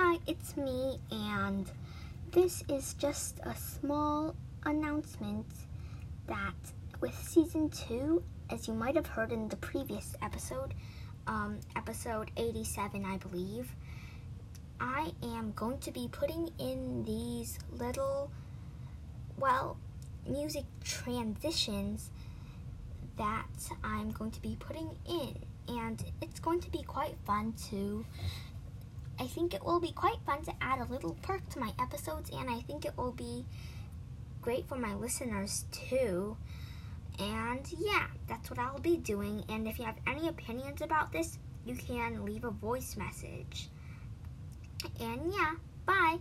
Hi, it's me, and this is just a small announcement that with season two, as you might have heard in the previous episode, um, episode 87, I believe, I am going to be putting in these little, well, music transitions that I'm going to be putting in. And it's going to be quite fun to I think it will be quite fun to add a little perk to my episodes, and I think it will be great for my listeners too. And yeah, that's what I'll be doing. And if you have any opinions about this, you can leave a voice message. And yeah, bye.